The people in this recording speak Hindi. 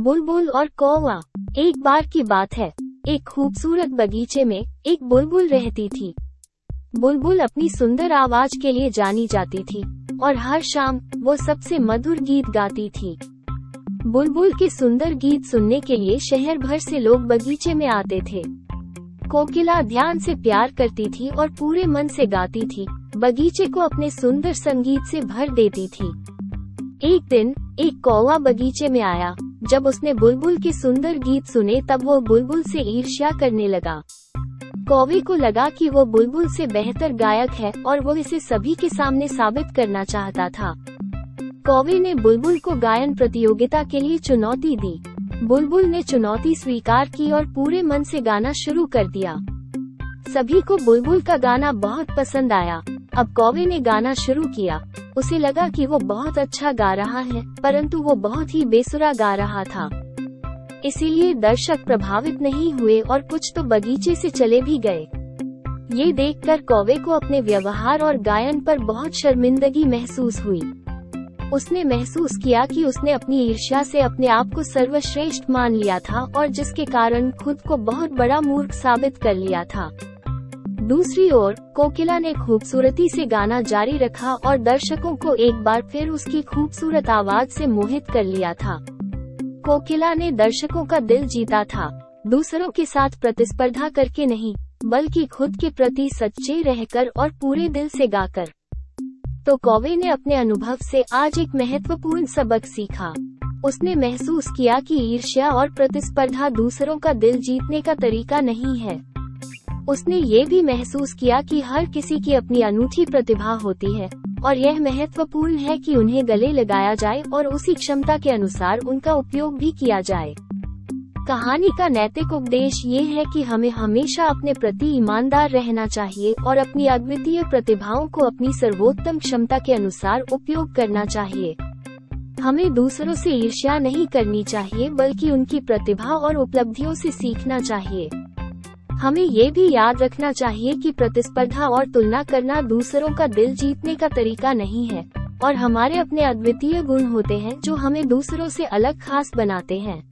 बुलबुल और कौवा। एक बार की बात है। एक खूबसूरत बगीचे में एक बुलबुल रहती थी। बुलबुल अपनी सुंदर आवाज़ के लिए जानी जाती थी, और हर शाम वो सबसे मधुर गीत गाती थी। बुलबुल के सुंदर गीत सुनने के लिए शहर भर से लोग बगीचे में आते थे। कोकिला ध्यान से प्यार करती थी और पूरे मन से गाती थी। बगीचे को अपने सुंदर संगीत से भर देती थी। एक दिन, एक कौवा बगीचे में आया। जब उसने बुलबुल के सुंदर गीत सुने तब वो बुलबुल से ईर्ष्या करने लगा। कौवे को लगा कि वो बुलबुल से बेहतर गायक है और वो इसे सभी के सामने साबित करना चाहता था। कौवे ने बुलबुल को गायन प्रतियोगिता के लिए चुनौती दी। बुलबुल ने चुनौती स्वीकार की और पूरे मन से गाना शुरू कर दिया। सभी को बुलबुल का गाना बहुत पसंद आया। अब कौवे ने गाना शुरू किया। उसे लगा कि वो बहुत अच्छा गा रहा है, परंतु वो बहुत ही बेसुरा गा रहा था। इसीलिए दर्शक प्रभावित नहीं हुए और कुछ तो बगीचे से चले भी गए। ये देखकर कौवे को अपने व्यवहार और गायन पर बहुत शर्मिंदगी महसूस हुई। उसने महसूस किया कि उसने अपनी ईर्ष्या से अपने आप को सर्वश्रेष्ठ मान लिया था और जिसके कारण खुद को बहुत बड़ा मूर्ख साबित कर लिया था। दूसरी ओर कोकिला ने खूबसूरती से गाना जारी रखा और दर्शकों को एक बार फिर उसकी खूबसूरत आवाज़ से मोहित कर लिया था। कोकिला ने दर्शकों का दिल जीता था। दूसरों के साथ प्रतिस्पर्धा करके नहीं, बल्कि खुद के प्रति सच्चे रहकर और पूरे दिल से गाकर। तो कौवे ने अपने अनुभव से आज एक महत्वपूर्ण सबक सीखा। उसने महसूस किया कि ईर्ष्या और प्रतिस्पर्धा दूसरों का दिल जीतने का तरीका नहीं है। उसने ये भी महसूस किया कि हर किसी की अपनी अनूठी प्रतिभा होती है, और यह महत्वपूर्ण है कि उन्हें गले लगाया जाए और उसी क्षमता के अनुसार उनका उपयोग भी किया जाए। कहानी का नैतिक उपदेश ये है कि हमें हमेशा अपने प्रति ईमानदार रहना चाहिए और अपनी अद्वितीय प्रतिभाओं को अपनी सर्वोत्तम क्षमता के अनुसार उपयोग करना चाहिए। हमें दूसरों से ईर्ष्या नहीं करनी चाहिए, बल्कि उनकी प्रतिभा और उपलब्धियों से सीखना चाहिए। हमें ये भी याद रखना चाहिए कि प्रतिस्पर्धा और तुलना करना दूसरों का दिल जीतने का तरीका नहीं है, और हमारे अपने अद्वितीय गुण होते हैं जो हमें दूसरों से अलग खास बनाते हैं।